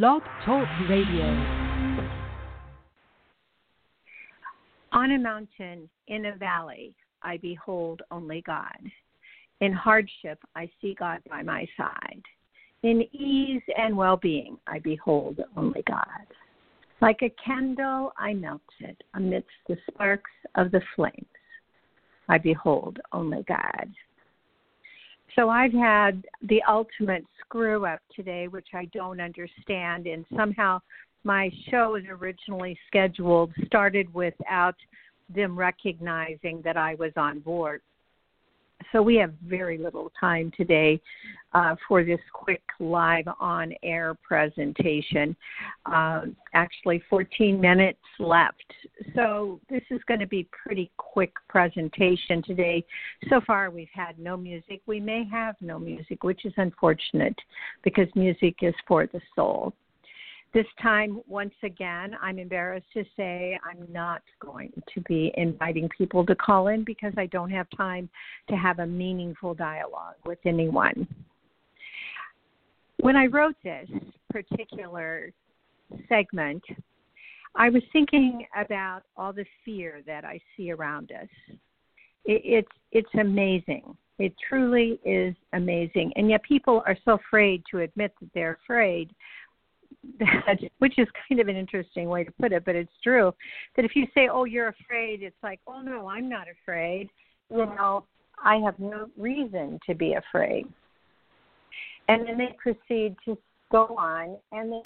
Blog Talk Radio. On a mountain, in a valley, I behold only God. In hardship, I see God by my side. In ease and well being, I behold only God. Like a candle, I melt it amidst the sparks of the flames. I behold only God. So I've had the ultimate screw up today, which I don't understand, and somehow my show was originally scheduled started without them recognizing that I was on board so we have very little time today uh, for this quick live on air presentation. Uh, actually, 14 minutes left. So this is going to be pretty quick presentation today. So far, we've had no music. We may have no music, which is unfortunate because music is for the soul. This time, once again, I'm embarrassed to say I'm not going to be inviting people to call in because I don't have time to have a meaningful dialogue with anyone. When I wrote this particular segment, I was thinking about all the fear that I see around us. It, it's it's amazing. It truly is amazing, and yet people are so afraid to admit that they're afraid that which is kind of an interesting way to put it, but it's true that if you say, "Oh, you're afraid," it's like, "Oh no, I'm not afraid." You know, I have no reason to be afraid. And then they proceed to go on and they